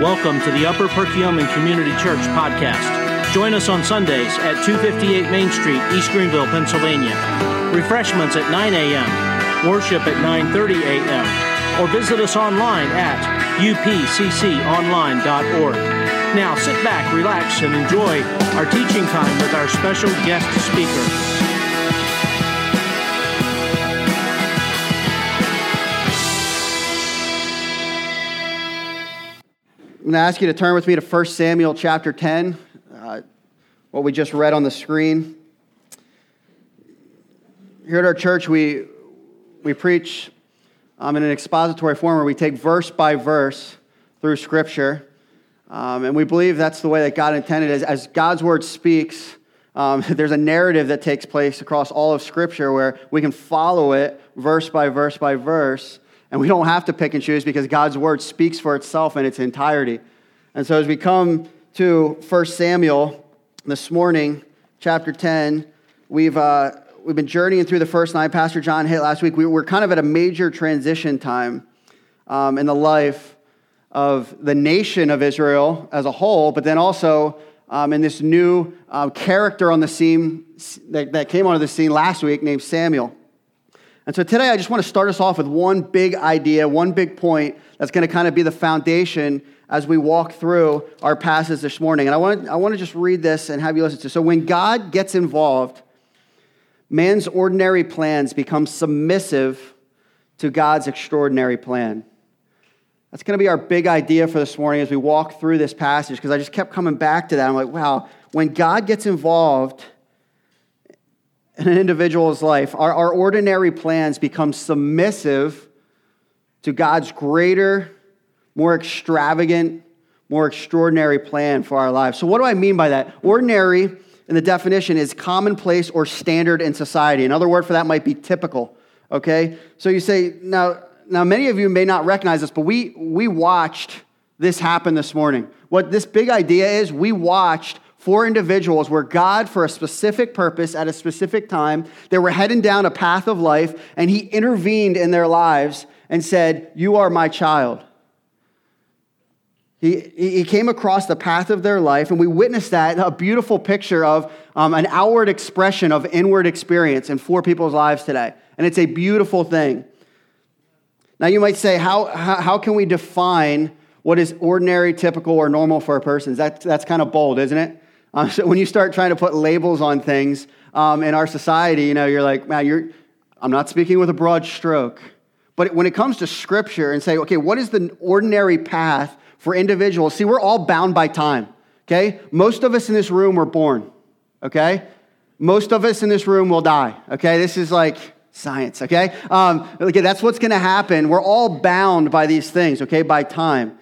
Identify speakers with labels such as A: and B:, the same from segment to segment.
A: Welcome to the Upper Perkiomen Community Church podcast. Join us on Sundays at 258 Main Street, East Greenville, Pennsylvania. Refreshments at 9 a.m., worship at 9:30 a.m., or visit us online at upcconline.org. Now sit back, relax, and enjoy our teaching time with our special guest speaker.
B: I'm going to ask you to turn with me to 1 Samuel chapter 10, uh, what we just read on the screen. Here at our church, we, we preach um, in an expository form where we take verse by verse through Scripture. Um, and we believe that's the way that God intended it. As, as God's Word speaks, um, there's a narrative that takes place across all of Scripture where we can follow it verse by verse by verse and we don't have to pick and choose because God's word speaks for itself in its entirety. And so as we come to 1 Samuel this morning, chapter 10, we've, uh, we've been journeying through the first nine. Pastor John hit last week. We were kind of at a major transition time um, in the life of the nation of Israel as a whole, but then also um, in this new uh, character on the scene that, that came onto the scene last week named Samuel. And so today I just want to start us off with one big idea, one big point that's going to kind of be the foundation as we walk through our passage this morning. And I want, to, I want to just read this and have you listen to. So when God gets involved, man's ordinary plans become submissive to God's extraordinary plan. That's going to be our big idea for this morning as we walk through this passage because I just kept coming back to that. I'm like, wow, when God gets involved, in an individual's life, our, our ordinary plans become submissive to God's greater, more extravagant, more extraordinary plan for our lives. So, what do I mean by that? Ordinary, in the definition, is commonplace or standard in society. Another word for that might be typical. Okay? So, you say, now, now many of you may not recognize this, but we, we watched this happen this morning. What this big idea is, we watched four individuals where God, for a specific purpose at a specific time, they were heading down a path of life, and He intervened in their lives and said, You are my child. He, he came across the path of their life, and we witnessed that a beautiful picture of um, an outward expression of inward experience in four people's lives today. And it's a beautiful thing. Now, you might say, how, how, how can we define what is ordinary, typical, or normal for a person? That, that's kind of bold, isn't it? Um, so when you start trying to put labels on things um, in our society, you know, you're like, man, you're, I'm not speaking with a broad stroke. But when it comes to scripture and say, okay, what is the ordinary path for individuals? See, we're all bound by time, okay? Most of us in this room were born, okay? Most of us in this room will die, okay? This is like science, okay? Um, okay, that's what's gonna happen. We're all bound by these things, okay, by time.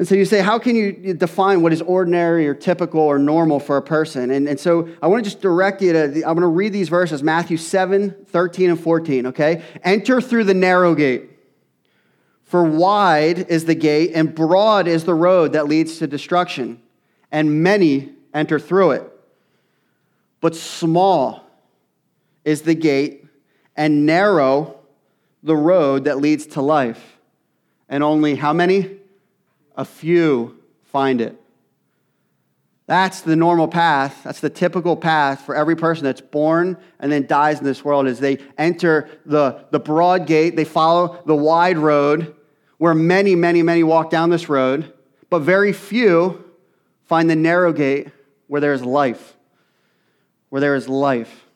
B: And so you say, how can you define what is ordinary or typical or normal for a person? And, and so I want to just direct you to, I'm going to read these verses Matthew 7, 13, and 14, okay? Enter through the narrow gate. For wide is the gate, and broad is the road that leads to destruction, and many enter through it. But small is the gate, and narrow the road that leads to life. And only how many? A few find it. That's the normal path. That's the typical path for every person that's born and then dies in this world is they enter the, the broad gate, they follow the wide road where many, many, many walk down this road, but very few find the narrow gate where there is life. Where there is life.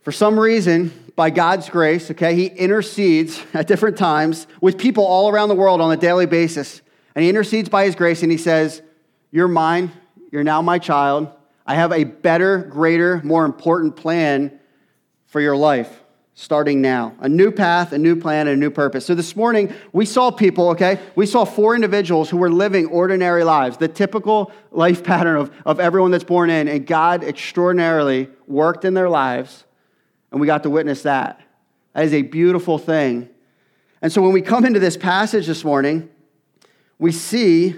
B: For some reason, by God's grace, okay, he intercedes at different times with people all around the world on a daily basis. And he intercedes by his grace and he says, You're mine. You're now my child. I have a better, greater, more important plan for your life starting now. A new path, a new plan, and a new purpose. So this morning, we saw people, okay? We saw four individuals who were living ordinary lives, the typical life pattern of, of everyone that's born in, and God extraordinarily worked in their lives and we got to witness that. That is a beautiful thing. And so when we come into this passage this morning, we see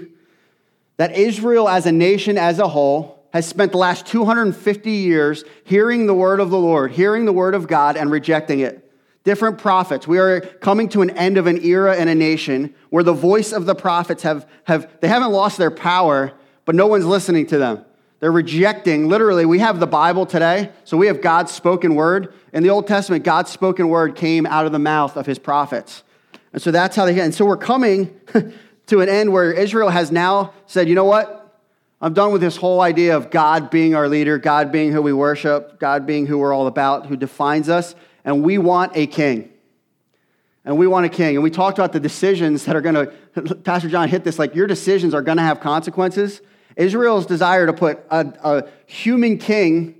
B: that Israel as a nation as a whole has spent the last 250 years hearing the word of the Lord, hearing the word of God, and rejecting it. different prophets. We are coming to an end of an era and a nation where the voice of the prophets have, have they haven't lost their power, but no one's listening to them. They're rejecting, literally, we have the Bible today, so we have God's spoken word. In the Old Testament, God's spoken word came out of the mouth of his prophets. And so that's how they get. And so we're coming to an end where Israel has now said, you know what? I'm done with this whole idea of God being our leader, God being who we worship, God being who we're all about, who defines us, and we want a king. And we want a king. And we talked about the decisions that are going to, Pastor John hit this, like your decisions are going to have consequences. Israel's desire to put a, a human king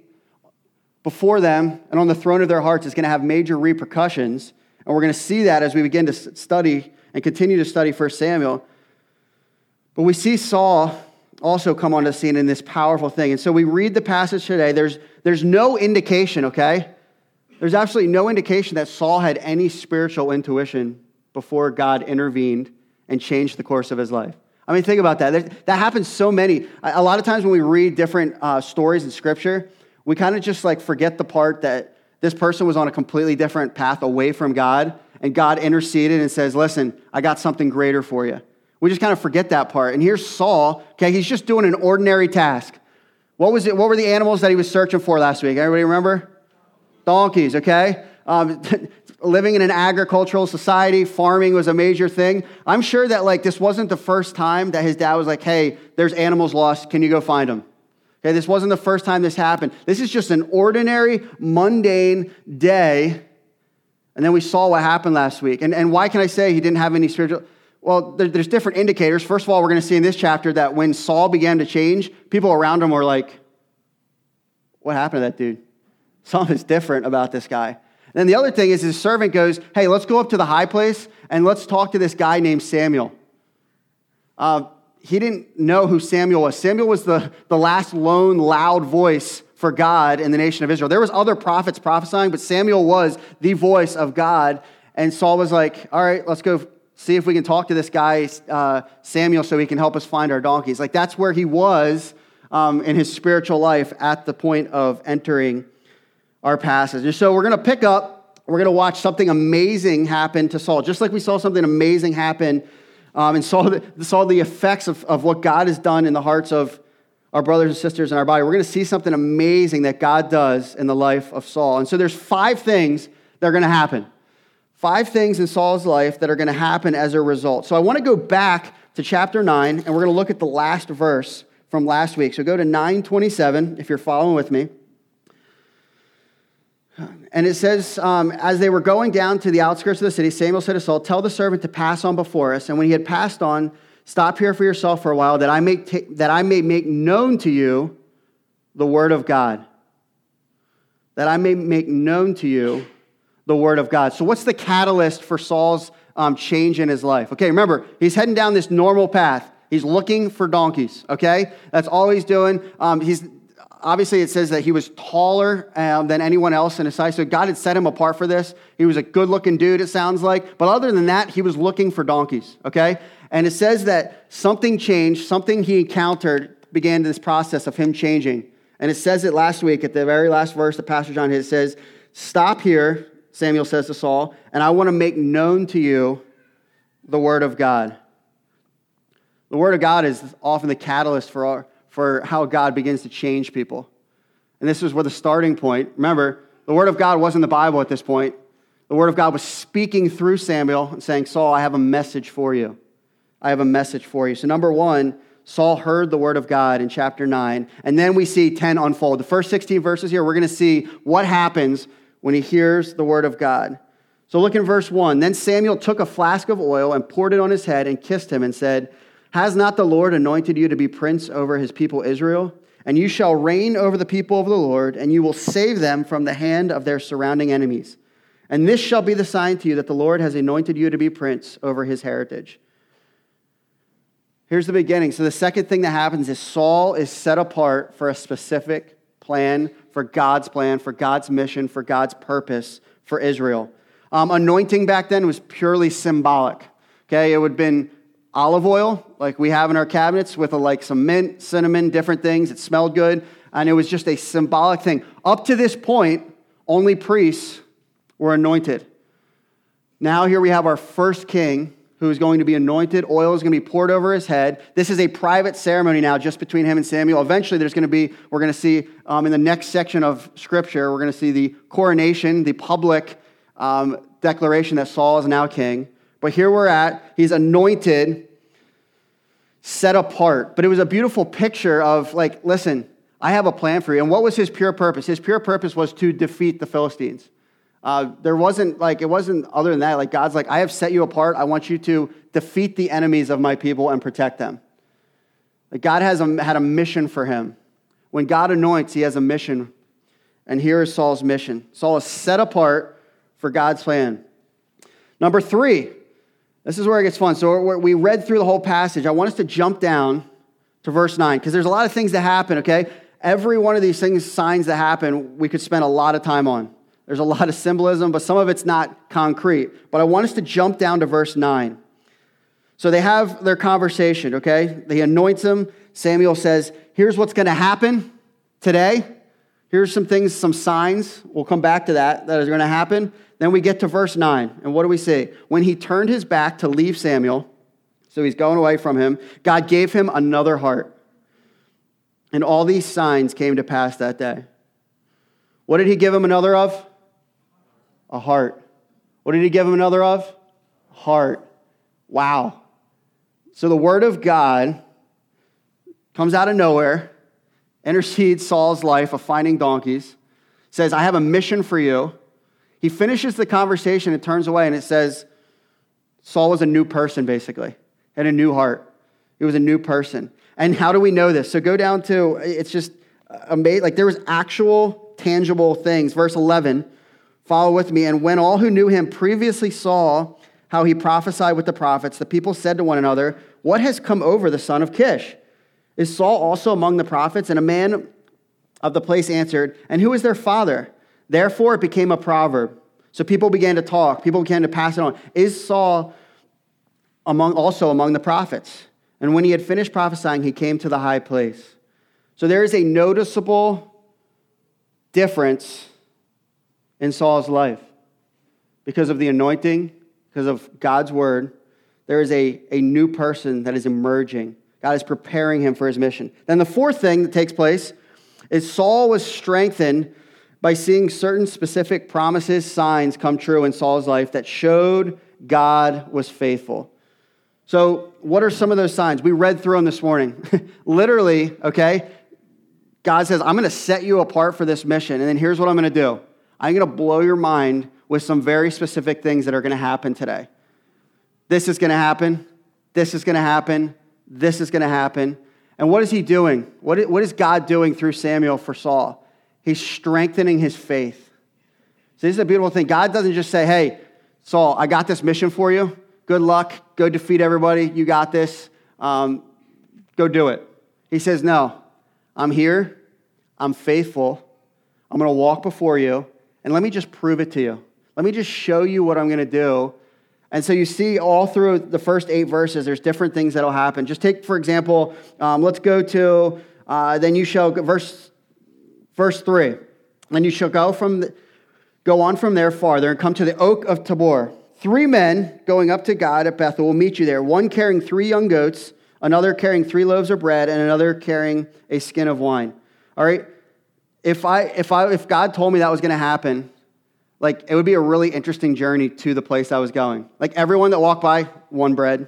B: before them and on the throne of their hearts is going to have major repercussions. And we're going to see that as we begin to study and continue to study 1 Samuel. But we see Saul also come on the scene in this powerful thing. And so we read the passage today. There's, there's no indication, okay? There's absolutely no indication that Saul had any spiritual intuition before God intervened and changed the course of his life. I mean, think about that. That happens so many. A lot of times when we read different uh, stories in Scripture, we kind of just like forget the part that this person was on a completely different path away from God, and God interceded and says, Listen, I got something greater for you. We just kind of forget that part. And here's Saul, okay, he's just doing an ordinary task. What was it? What were the animals that he was searching for last week? Everybody remember? Donkeys, okay? Um, living in an agricultural society, farming was a major thing. I'm sure that like this wasn't the first time that his dad was like, "Hey, there's animals lost. Can you go find them?" Okay, this wasn't the first time this happened. This is just an ordinary, mundane day. And then we saw what happened last week. And, and why can I say he didn't have any spiritual? Well, there, there's different indicators. First of all, we're going to see in this chapter that when Saul began to change, people around him were like, What happened to that dude? Something's different about this guy. And then the other thing is his servant goes, Hey, let's go up to the high place and let's talk to this guy named Samuel. Uh, he didn't know who Samuel was. Samuel was the, the last lone loud voice for God in the nation of Israel. There was other prophets prophesying, but Samuel was the voice of God. And Saul was like, All right, let's go see if we can talk to this guy, uh, Samuel, so he can help us find our donkeys. Like that's where he was um, in his spiritual life at the point of entering our passage. And so we're going to pick up, we're going to watch something amazing happen to Saul, just like we saw something amazing happen um, and saw the, saw the effects of, of what God has done in the hearts of our brothers and sisters in our body. We're going to see something amazing that God does in the life of Saul. And so there's five things that are going to happen. Five things in Saul's life that are going to happen as a result. So I want to go back to chapter 9, and we're going to look at the last verse from last week. So go to 927 if you're following with me. And it says, um, as they were going down to the outskirts of the city, Samuel said to Saul, Tell the servant to pass on before us. And when he had passed on, stop here for yourself for a while, that I may, ta- that I may make known to you the word of God. That I may make known to you the word of God. So, what's the catalyst for Saul's um, change in his life? Okay, remember, he's heading down this normal path. He's looking for donkeys, okay? That's all he's doing. Um, he's obviously it says that he was taller um, than anyone else in his size. So God had set him apart for this. He was a good looking dude, it sounds like. But other than that, he was looking for donkeys, okay? And it says that something changed, something he encountered began this process of him changing. And it says it last week at the very last verse that Pastor John hit. It says, Stop here, Samuel says to Saul, and I want to make known to you the word of God. The word of God is often the catalyst for our, for how God begins to change people. And this is where the starting point. Remember, the Word of God wasn't the Bible at this point. The Word of God was speaking through Samuel and saying, Saul, I have a message for you. I have a message for you. So, number one, Saul heard the Word of God in chapter 9. And then we see 10 unfold. The first 16 verses here, we're going to see what happens when he hears the Word of God. So, look in verse 1. Then Samuel took a flask of oil and poured it on his head and kissed him and said, has not the Lord anointed you to be prince over his people Israel? And you shall reign over the people of the Lord, and you will save them from the hand of their surrounding enemies. And this shall be the sign to you that the Lord has anointed you to be prince over his heritage. Here's the beginning. So, the second thing that happens is Saul is set apart for a specific plan, for God's plan, for God's mission, for God's purpose for Israel. Um, anointing back then was purely symbolic. Okay, it would have been olive oil, like we have in our cabinets, with a, like some mint, cinnamon, different things. It smelled good, and it was just a symbolic thing. Up to this point, only priests were anointed. Now, here we have our first king who is going to be anointed. Oil is going to be poured over his head. This is a private ceremony now, just between him and Samuel. Eventually, there's going to be, we're going to see um, in the next section of scripture, we're going to see the coronation, the public um, declaration that Saul is now king. But here we're at, he's anointed, set apart. But it was a beautiful picture of, like, listen, I have a plan for you. And what was his pure purpose? His pure purpose was to defeat the Philistines. Uh, there wasn't like, it wasn't other than that. Like, God's like, I have set you apart. I want you to defeat the enemies of my people and protect them. Like, God has a, had a mission for him. When God anoints, he has a mission. And here is Saul's mission Saul is set apart for God's plan. Number three, this is where it gets fun. So we read through the whole passage. I want us to jump down to verse 9 because there's a lot of things that happen, okay? Every one of these things, signs that happen, we could spend a lot of time on. There's a lot of symbolism, but some of it's not concrete. But I want us to jump down to verse 9. So they have their conversation, okay? He anoints him. Samuel says, Here's what's going to happen today. Here's some things, some signs. We'll come back to that that is going to happen. Then we get to verse 9. And what do we see? When he turned his back to leave Samuel, so he's going away from him, God gave him another heart. And all these signs came to pass that day. What did he give him another of? A heart. What did he give him another of? Heart. Wow. So the word of God comes out of nowhere, intercedes Saul's life of finding donkeys, says, I have a mission for you. He finishes the conversation and turns away, and it says, Saul was a new person, basically, had a new heart. He was a new person. And how do we know this? So go down to, it's just amazing. Like there was actual, tangible things. Verse 11 Follow with me. And when all who knew him previously saw how he prophesied with the prophets, the people said to one another, What has come over the son of Kish? Is Saul also among the prophets? And a man of the place answered, And who is their father? Therefore it became a proverb. So people began to talk, people began to pass it on. Is Saul among, also among the prophets? And when he had finished prophesying, he came to the high place. So there is a noticeable difference in Saul's life. Because of the anointing, because of God's word, there is a, a new person that is emerging. God is preparing him for his mission. Then the fourth thing that takes place is Saul was strengthened by seeing certain specific promises, signs come true in Saul's life that showed God was faithful. So, what are some of those signs? We read through them this morning. Literally, okay, God says, I'm going to set you apart for this mission, and then here's what I'm going to do I'm going to blow your mind with some very specific things that are going to happen today. This is going to happen. This is going to happen. This is going to happen. And what is he doing? What is God doing through Samuel for Saul? He's strengthening his faith. So this is a beautiful thing. God doesn't just say, hey, Saul, I got this mission for you. Good luck. Go defeat everybody. You got this. Um, go do it. He says, no, I'm here. I'm faithful. I'm going to walk before you. And let me just prove it to you. Let me just show you what I'm going to do. And so you see all through the first eight verses, there's different things that'll happen. Just take, for example, um, let's go to, uh, then you shall, verse, verse 3. Then you shall go, from the, go on from there farther and come to the oak of Tabor. Three men going up to God at Bethel will meet you there, one carrying three young goats, another carrying three loaves of bread, and another carrying a skin of wine. All right? if I if I if God told me that was going to happen, like it would be a really interesting journey to the place I was going. Like everyone that walked by, one bread,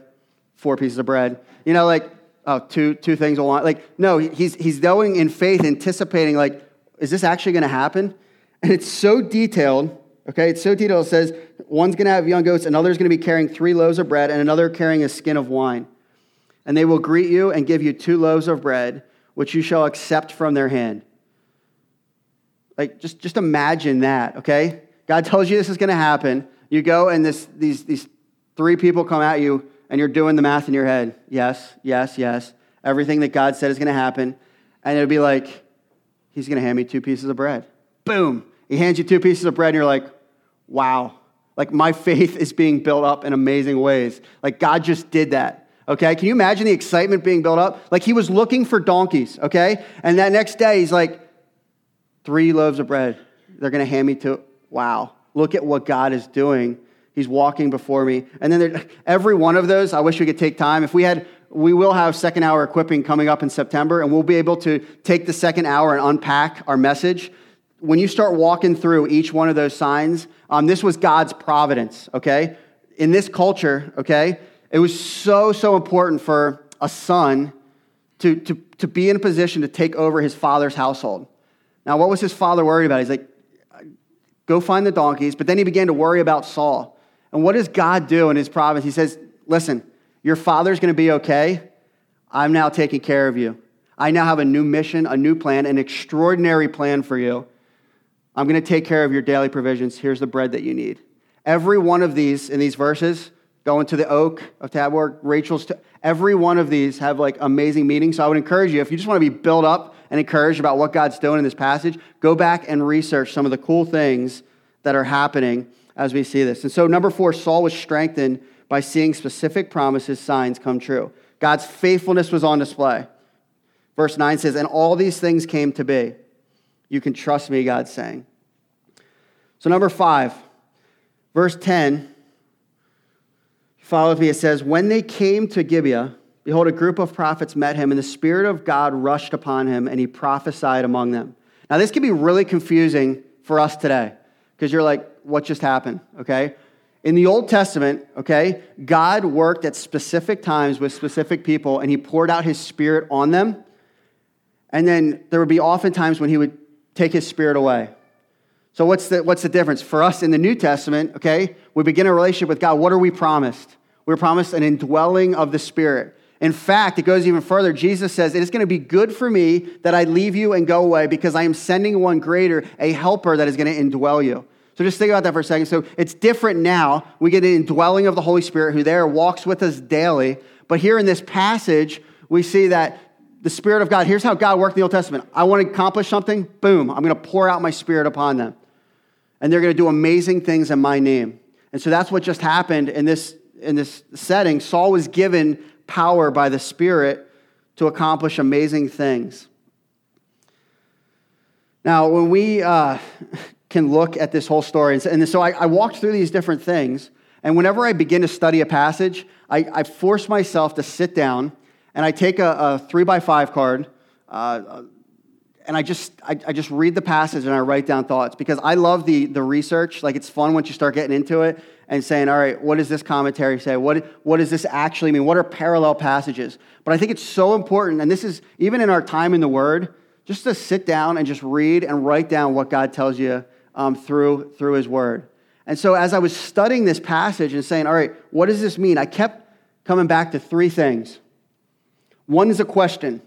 B: four pieces of bread. You know, like oh, two two things will want. Like no, he's he's going in faith, anticipating like, is this actually going to happen? And it's so detailed. Okay, it's so detailed. It says one's going to have young goats, another's going to be carrying three loaves of bread, and another carrying a skin of wine. And they will greet you and give you two loaves of bread, which you shall accept from their hand. Like, just, just imagine that, okay? God tells you this is going to happen. You go, and this, these, these three people come at you, and you're doing the math in your head. Yes, yes, yes. Everything that God said is going to happen. And it'll be like, He's going to hand me two pieces of bread. Boom. He hands you two pieces of bread, and you're like, wow. Like, my faith is being built up in amazing ways. Like, God just did that. Okay, can you imagine the excitement being built up? Like he was looking for donkeys, okay? And that next day, he's like, Three loaves of bread. They're going to hand me to, wow, look at what God is doing He's walking before me. And then there, every one of those, I wish we could take time. If we had, we will have second hour equipping coming up in September, and we'll be able to take the second hour and unpack our message. When you start walking through each one of those signs, um, this was God's providence, okay? In this culture, okay, it was so, so important for a son to, to, to be in a position to take over his father's household. Now, what was his father worried about? He's like, go find the donkeys. But then he began to worry about Saul. And what does God do in his providence? He says, listen, your father's going to be okay. I'm now taking care of you. I now have a new mission, a new plan, an extraordinary plan for you. I'm going to take care of your daily provisions. Here's the bread that you need. Every one of these in these verses, going to the oak of Tabor, Rachel's, t- every one of these have like amazing meanings. So I would encourage you, if you just want to be built up and encouraged about what God's doing in this passage, go back and research some of the cool things that are happening as we see this. And so, number four, Saul was strengthened by seeing specific promises, signs come true. God's faithfulness was on display. Verse 9 says, And all these things came to be. You can trust me, God's saying. So, number five, verse 10 follow with me. It says, When they came to Gibeah, behold, a group of prophets met him, and the Spirit of God rushed upon him, and he prophesied among them. Now, this can be really confusing for us today because you're like, what just happened? Okay? In the Old Testament, okay, God worked at specific times with specific people, and he poured out his Spirit on them. And then there would be often times when he would take his Spirit away. So, what's the, what's the difference? For us in the New Testament, okay, we begin a relationship with God. What are we promised? We're promised an indwelling of the Spirit. In fact, it goes even further. Jesus says, It is going to be good for me that I leave you and go away because I am sending one greater, a helper that is going to indwell you. So just think about that for a second. So it's different now. We get an indwelling of the Holy Spirit who there walks with us daily. But here in this passage, we see that the Spirit of God, here's how God worked in the Old Testament. I want to accomplish something, boom, I'm going to pour out my Spirit upon them. And they're going to do amazing things in my name. And so that's what just happened in this in this setting, Saul was given power by the Spirit to accomplish amazing things. Now, when we uh, can look at this whole story, and so I, I, walked through these different things, and whenever I begin to study a passage, I, I force myself to sit down and I take a, a three by five card, uh, and I just I, I, just read the passage and I write down thoughts because I love the the research. Like it's fun once you start getting into it and saying, all right, what does this commentary say? What, what does this actually mean? What are parallel passages? But I think it's so important, and this is even in our time in the Word, just to sit down and just read and write down what God tells you um, through, through His Word. And so as I was studying this passage and saying, all right, what does this mean? I kept coming back to three things. One is a question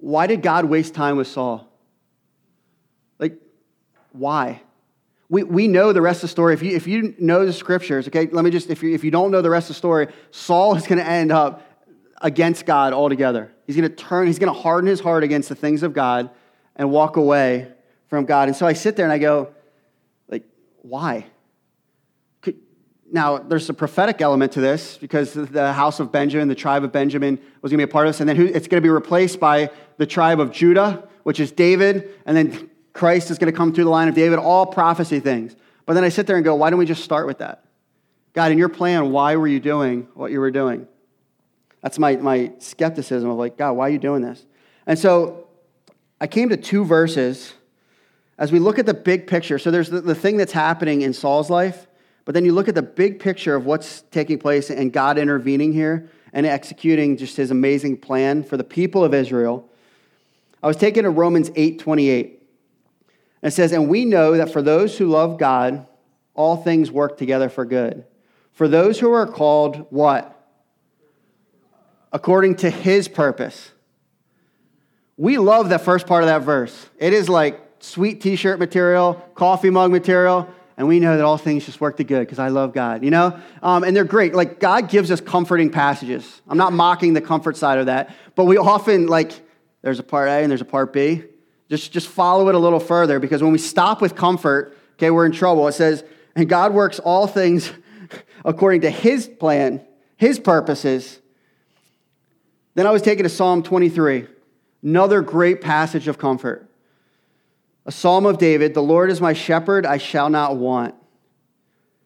B: Why did God waste time with Saul? Like, why? We, we know the rest of the story. If you, if you know the scriptures, okay, let me just, if you, if you don't know the rest of the story, Saul is going to end up against God altogether. He's going to turn, he's going to harden his heart against the things of God and walk away from God. And so I sit there and I go, like, why? Now, there's a prophetic element to this because the house of Benjamin, the tribe of Benjamin, was going to be a part of this. And then it's going to be replaced by the tribe of Judah, which is David. And then Christ is going to come through the line of David, all prophecy things. But then I sit there and go, why don't we just start with that? God, in your plan, why were you doing what you were doing? That's my, my skepticism of like, God, why are you doing this? And so I came to two verses as we look at the big picture. So there's the, the thing that's happening in Saul's life, but then you look at the big picture of what's taking place and God intervening here and executing just his amazing plan for the people of Israel. I was taken to Romans 8 28. It says, And we know that for those who love God, all things work together for good. For those who are called, what? According to his purpose. We love that first part of that verse. It is like sweet t shirt material, coffee mug material, and we know that all things just work to good because I love God, you know? Um, and they're great. Like, God gives us comforting passages. I'm not mocking the comfort side of that, but we often, like, there's a part A and there's a part B. Just, just follow it a little further because when we stop with comfort, okay, we're in trouble. It says, and God works all things according to his plan, his purposes. Then I was taken to Psalm 23, another great passage of comfort. A psalm of David The Lord is my shepherd, I shall not want.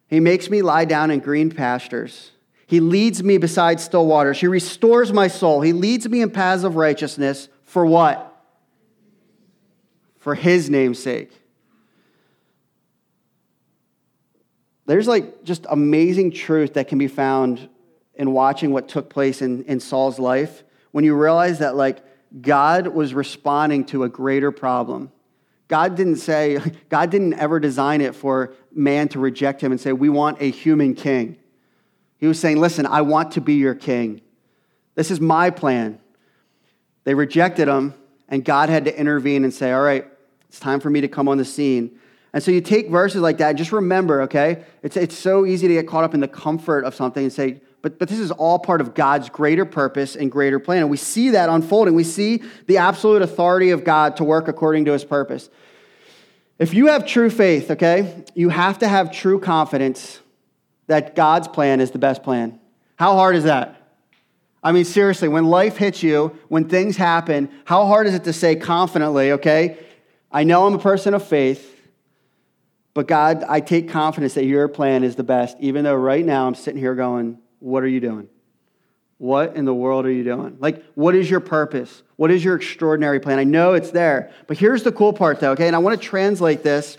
B: He makes me lie down in green pastures. He leads me beside still waters. He restores my soul. He leads me in paths of righteousness. For what? For his name's sake. There's like just amazing truth that can be found in watching what took place in, in Saul's life when you realize that like God was responding to a greater problem. God didn't say, God didn't ever design it for man to reject him and say, We want a human king. He was saying, Listen, I want to be your king. This is my plan. They rejected him, and God had to intervene and say, All right, it's time for me to come on the scene. And so you take verses like that, just remember, okay? It's, it's so easy to get caught up in the comfort of something and say, but, but this is all part of God's greater purpose and greater plan. And we see that unfolding. We see the absolute authority of God to work according to his purpose. If you have true faith, okay, you have to have true confidence that God's plan is the best plan. How hard is that? I mean, seriously, when life hits you, when things happen, how hard is it to say confidently, okay, I know I'm a person of faith, but God, I take confidence that your plan is the best, even though right now I'm sitting here going, what are you doing? What in the world are you doing? Like, what is your purpose? What is your extraordinary plan? I know it's there, but here's the cool part, though, okay? And I want to translate this.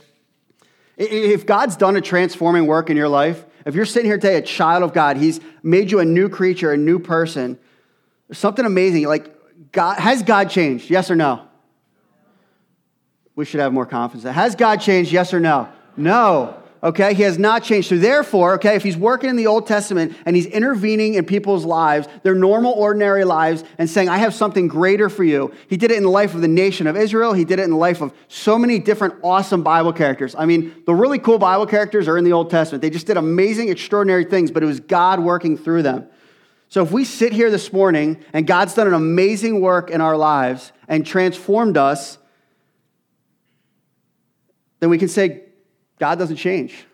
B: If God's done a transforming work in your life, if you're sitting here today, a child of God, He's made you a new creature, a new person, something amazing. Like, God, has God changed? Yes or no? We should have more confidence. Has God changed? Yes or no? No. Okay, he has not changed. So, therefore, okay, if he's working in the Old Testament and he's intervening in people's lives, their normal, ordinary lives, and saying, I have something greater for you, he did it in the life of the nation of Israel. He did it in the life of so many different awesome Bible characters. I mean, the really cool Bible characters are in the Old Testament. They just did amazing, extraordinary things, but it was God working through them. So, if we sit here this morning and God's done an amazing work in our lives and transformed us, then we can say, God doesn't change.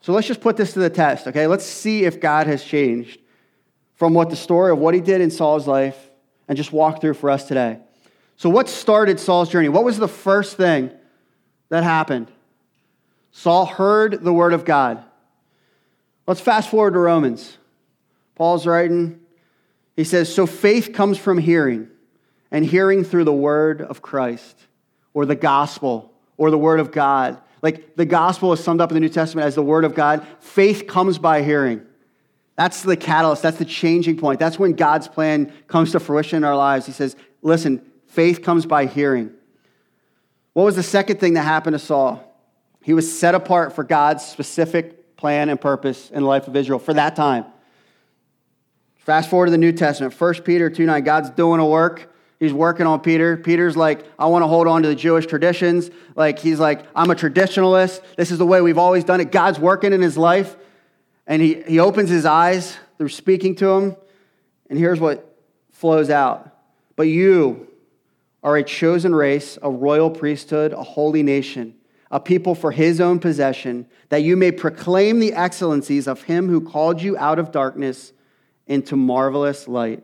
B: So let's just put this to the test, okay? Let's see if God has changed from what the story of what he did in Saul's life and just walk through for us today. So, what started Saul's journey? What was the first thing that happened? Saul heard the word of God. Let's fast forward to Romans. Paul's writing, he says, So faith comes from hearing, and hearing through the word of Christ, or the gospel, or the word of God. Like the gospel is summed up in the New Testament as the word of God. Faith comes by hearing. That's the catalyst. That's the changing point. That's when God's plan comes to fruition in our lives. He says, listen, faith comes by hearing. What was the second thing that happened to Saul? He was set apart for God's specific plan and purpose in the life of Israel for that time. Fast forward to the New Testament, 1 Peter 2 9, God's doing a work He's working on Peter. Peter's like, I want to hold on to the Jewish traditions. Like, he's like, I'm a traditionalist. This is the way we've always done it. God's working in his life. And he, he opens his eyes through speaking to him. And here's what flows out. But you are a chosen race, a royal priesthood, a holy nation, a people for his own possession, that you may proclaim the excellencies of him who called you out of darkness into marvelous light.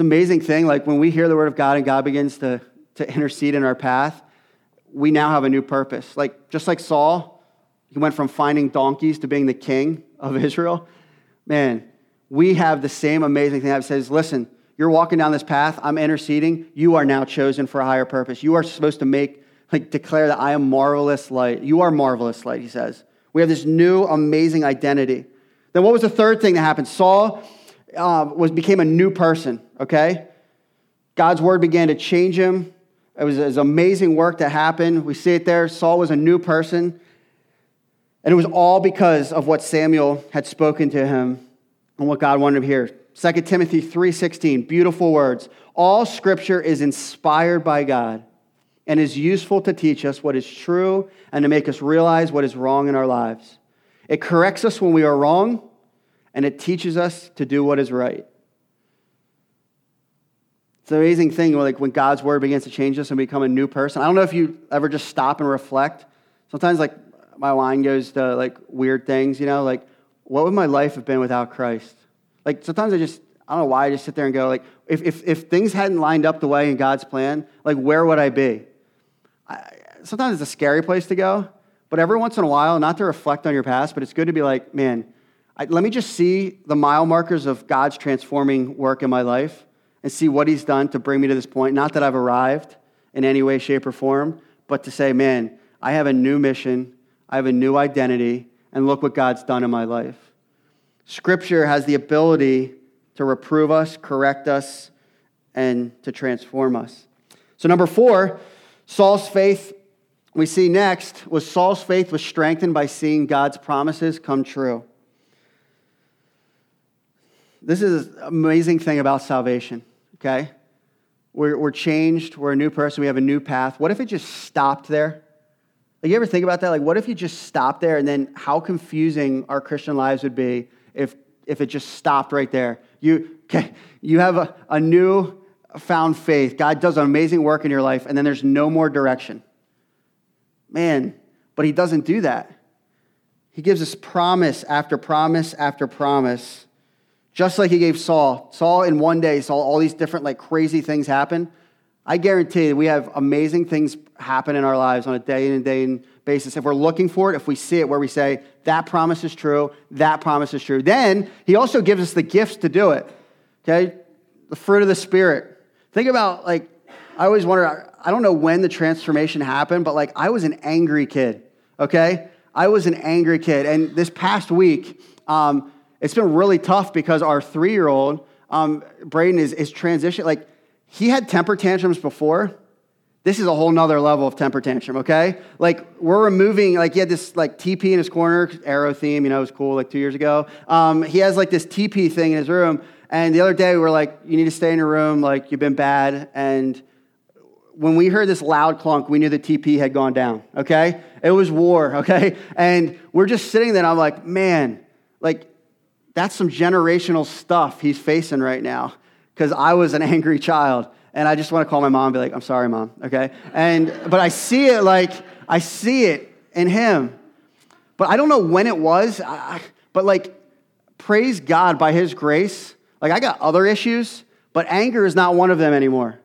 B: It's an amazing thing. Like when we hear the word of God and God begins to, to intercede in our path, we now have a new purpose. Like just like Saul, he went from finding donkeys to being the king of Israel. Man, we have the same amazing thing that says, listen, you're walking down this path, I'm interceding, you are now chosen for a higher purpose. You are supposed to make, like, declare that I am marvelous light. You are marvelous light, he says. We have this new amazing identity. Then what was the third thing that happened? Saul uh, was became a new person okay? God's word began to change him. It was, it was amazing work that happened. We see it there. Saul was a new person. And it was all because of what Samuel had spoken to him and what God wanted him to hear. 2 Timothy 3:16, beautiful words. All scripture is inspired by God and is useful to teach us what is true and to make us realize what is wrong in our lives. It corrects us when we are wrong and it teaches us to do what is right. It's an amazing thing like when God's word begins to change us and become a new person. I don't know if you ever just stop and reflect. Sometimes like my mind goes to like weird things, you know, like what would my life have been without Christ? Like sometimes I just I don't know why I just sit there and go like if if, if things hadn't lined up the way in God's plan, like where would I be? I, sometimes it's a scary place to go, But every once in a while, not to reflect on your past, but it's good to be like, man, I, let me just see the mile markers of God's transforming work in my life and see what He's done to bring me to this point. Not that I've arrived in any way, shape, or form, but to say, man, I have a new mission, I have a new identity, and look what God's done in my life. Scripture has the ability to reprove us, correct us, and to transform us. So, number four, Saul's faith, we see next, was Saul's faith was strengthened by seeing God's promises come true. This is amazing thing about salvation, okay? We're, we're changed, we're a new person, we have a new path. What if it just stopped there? Like, you ever think about that? Like, what if you just stopped there and then how confusing our Christian lives would be if, if it just stopped right there? You, okay, you have a, a new found faith. God does an amazing work in your life, and then there's no more direction. Man, but He doesn't do that. He gives us promise after promise after promise, just like He gave Saul. Saul, in one day, saw all these different, like, crazy things happen. I guarantee that we have amazing things happen in our lives on a day in and day in basis. If we're looking for it, if we see it where we say, that promise is true, that promise is true, then he also gives us the gifts to do it. Okay? The fruit of the Spirit. Think about, like, I always wonder, I don't know when the transformation happened, but like, I was an angry kid, okay? I was an angry kid. And this past week, um, it's been really tough because our three year old, um, Braden, is, is transition. Like, he had temper tantrums before. This is a whole nother level of temper tantrum, okay? Like, we're removing, like, he had this, like, TP in his corner, arrow theme, you know, it was cool, like, two years ago. Um, he has, like, this TP thing in his room. And the other day, we were like, you need to stay in your room, like, you've been bad. And when we heard this loud clunk, we knew the TP had gone down, okay? It was war, okay? And we're just sitting there, and I'm like, man, like, that's some generational stuff he's facing right now because I was an angry child. And I just want to call my mom and be like, I'm sorry, mom, okay? And, but I see it like, I see it in him. But I don't know when it was, I, but like, praise God by his grace. Like, I got other issues, but anger is not one of them anymore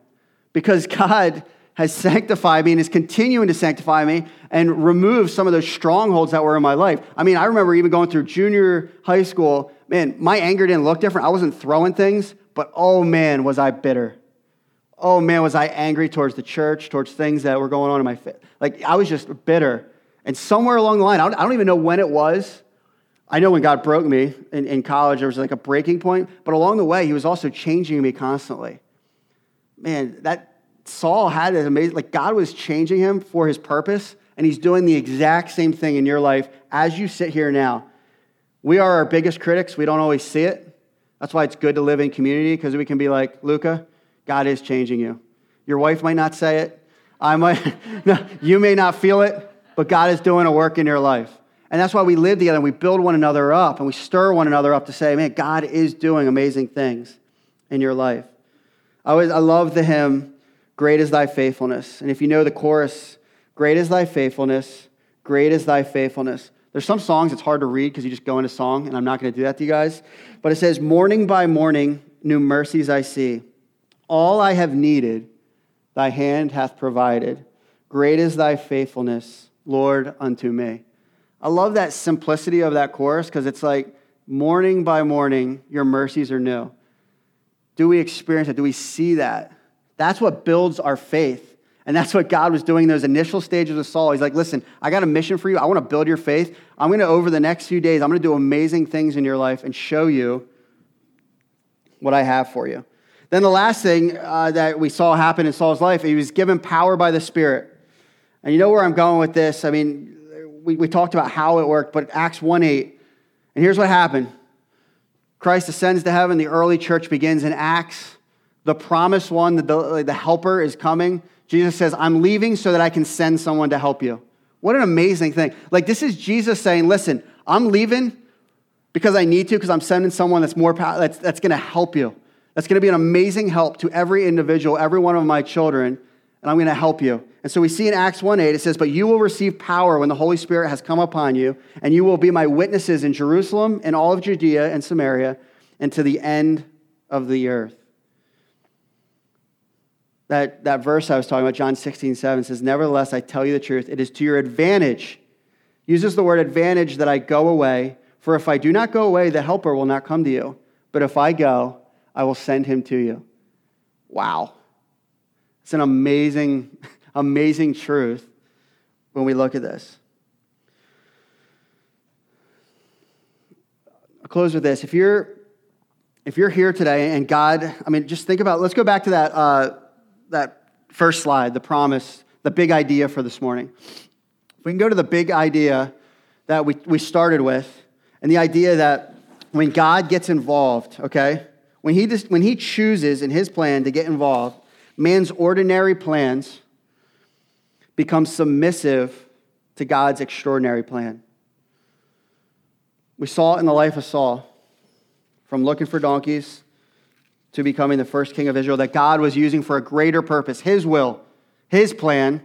B: because God has sanctified me and is continuing to sanctify me and remove some of those strongholds that were in my life. I mean, I remember even going through junior high school, man, my anger didn't look different. I wasn't throwing things, but oh man, was I bitter. Oh man, was I angry towards the church, towards things that were going on in my face. Like, I was just bitter. And somewhere along the line, I don't, even know when it was. I know when God broke me in, in college, there was like a breaking point, but along the way, He was also changing me constantly. Man, that Saul had an amazing, like, God was changing him for His purpose, and He's doing the exact same thing in your life as you sit here now. We are our biggest critics, we don't always see it. That's why it's good to live in community because we can be like, Luca, God is changing you. Your wife might not say it. I might, no, you may not feel it, but God is doing a work in your life. And that's why we live together and we build one another up and we stir one another up to say, man, God is doing amazing things in your life. I, always, I love the hymn, Great is Thy Faithfulness. And if you know the chorus, Great is Thy Faithfulness, Great is Thy Faithfulness. There's some songs it's hard to read because you just go into song, and I'm not going to do that to you guys. But it says, Morning by morning, new mercies I see. All I have needed, thy hand hath provided. Great is thy faithfulness, Lord, unto me. I love that simplicity of that chorus because it's like, morning by morning, your mercies are new. Do we experience it? Do we see that? That's what builds our faith. And that's what God was doing in those initial stages of Saul. He's like, listen, I got a mission for you. I want to build your faith. I'm going to, over the next few days, I'm going to do amazing things in your life and show you what I have for you. Then the last thing uh, that we saw happen in Saul's life, he was given power by the Spirit. And you know where I'm going with this? I mean, we, we talked about how it worked, but Acts 1 8, and here's what happened Christ ascends to heaven, the early church begins in Acts. The promised one, the, the helper, is coming. Jesus says, I'm leaving so that I can send someone to help you. What an amazing thing. Like, this is Jesus saying, Listen, I'm leaving because I need to, because I'm sending someone that's more that's, that's going to help you. That's going to be an amazing help to every individual, every one of my children, and I'm going to help you. And so we see in Acts 1 8, it says, But you will receive power when the Holy Spirit has come upon you, and you will be my witnesses in Jerusalem and all of Judea and Samaria and to the end of the earth. That, that verse I was talking about, John 16, 7, says, Nevertheless, I tell you the truth, it is to your advantage uses the word advantage that I go away. For if I do not go away, the helper will not come to you. But if I go, I will send him to you. Wow. It's an amazing, amazing truth when we look at this. I'll close with this. If you're if you're here today and God, I mean, just think about. Let's go back to that uh, that first slide, the promise, the big idea for this morning. We can go to the big idea that we, we started with, and the idea that when God gets involved, okay, when he, just, when he chooses in his plan to get involved, man's ordinary plans become submissive to God's extraordinary plan. We saw it in the life of Saul, from looking for donkeys to becoming the first king of Israel, that God was using for a greater purpose. His will, his plan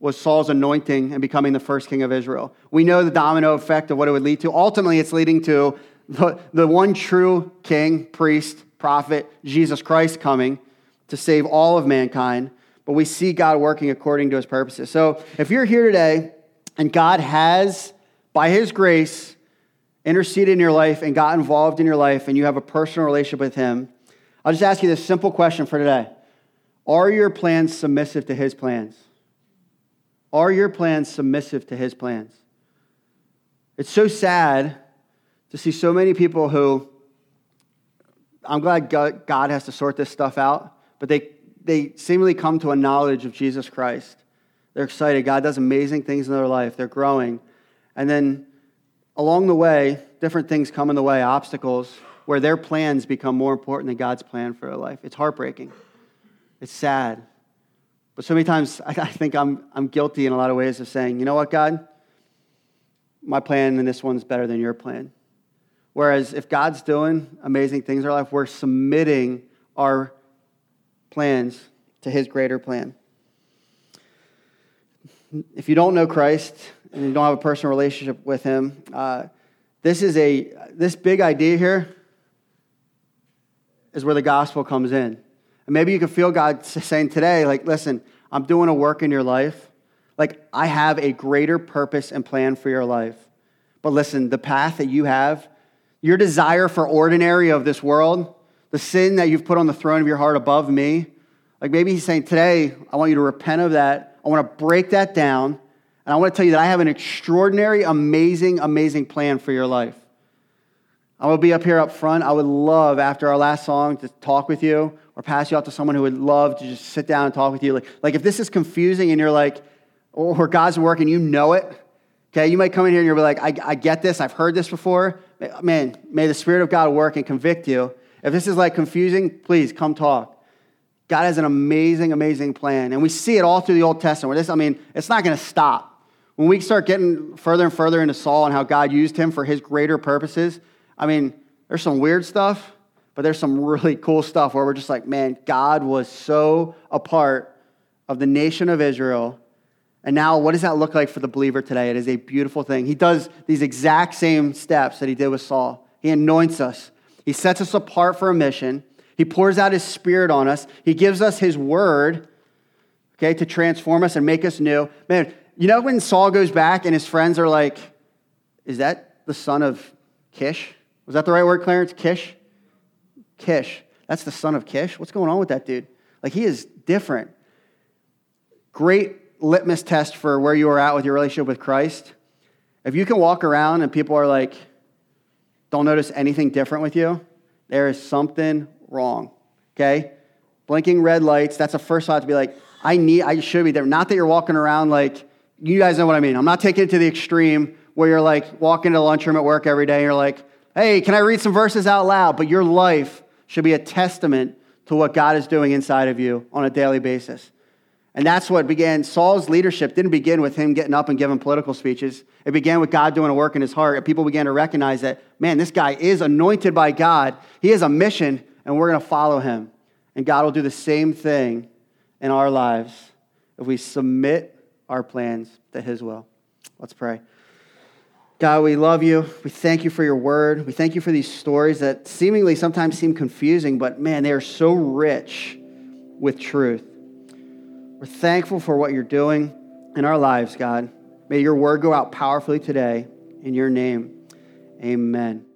B: was Saul's anointing and becoming the first king of Israel. We know the domino effect of what it would lead to. Ultimately, it's leading to the, the one true king, priest, prophet, Jesus Christ coming to save all of mankind. But we see God working according to his purposes. So if you're here today and God has, by his grace, interceded in your life and got involved in your life and you have a personal relationship with Him, I'll just ask you this simple question for today Are your plans submissive to His plans? Are your plans submissive to His plans? It's so sad to see so many people who, I'm glad God has to sort this stuff out, but they, they seemingly come to a knowledge of Jesus Christ. They're excited. God does amazing things in their life. They're growing. And then along the way, different things come in the way, obstacles, where their plans become more important than God's plan for their life. It's heartbreaking. It's sad. But so many times I think I'm, I'm guilty in a lot of ways of saying, you know what, God? My plan and this one's better than your plan. Whereas if God's doing amazing things in our life, we're submitting our plans to his greater plan. If you don't know Christ, and you don't have a personal relationship with him, uh, this is a this big idea here is where the gospel comes in. And maybe you can feel God saying today, like, listen, I'm doing a work in your life. Like, I have a greater purpose and plan for your life. But listen, the path that you have, your desire for ordinary of this world, the sin that you've put on the throne of your heart above me, like maybe he's saying, today, I want you to repent of that. I want to break that down. And I want to tell you that I have an extraordinary, amazing, amazing plan for your life. I will be up here up front. I would love, after our last song, to talk with you or pass you out to someone who would love to just sit down and talk with you. Like, like if this is confusing and you're like, or God's working, you know it, okay, you might come in here and you'll be like, I, I get this, I've heard this before. Man, may the Spirit of God work and convict you. If this is like confusing, please come talk. God has an amazing, amazing plan. And we see it all through the Old Testament. Where this, I mean, it's not going to stop. When we start getting further and further into Saul and how God used him for his greater purposes, I mean, there's some weird stuff, but there's some really cool stuff where we're just like, man, God was so a part of the nation of Israel. And now, what does that look like for the believer today? It is a beautiful thing. He does these exact same steps that he did with Saul. He anoints us, he sets us apart for a mission, he pours out his spirit on us, he gives us his word, okay, to transform us and make us new. Man, you know when Saul goes back and his friends are like, is that the son of Kish? Was that the right word, Clarence? Kish? Kish. That's the son of Kish? What's going on with that dude? Like, he is different. Great litmus test for where you are at with your relationship with Christ. If you can walk around and people are like, don't notice anything different with you, there is something wrong. Okay? Blinking red lights, that's the first thought to be like, I need, I should be there. Not that you're walking around like, you guys know what I mean. I'm not taking it to the extreme where you're like walking to the lunchroom at work every day and you're like, hey, can I read some verses out loud? But your life should be a testament to what God is doing inside of you on a daily basis. And that's what began. Saul's leadership didn't begin with him getting up and giving political speeches. It began with God doing a work in his heart. And people began to recognize that, man, this guy is anointed by God. He has a mission, and we're going to follow him. And God will do the same thing in our lives if we submit our plans to His will. Let's pray. God, we love you. We thank you for your word. We thank you for these stories that seemingly sometimes seem confusing, but man, they are so rich with truth. We're thankful for what you're doing in our lives, God. May your word go out powerfully today. In your name, amen.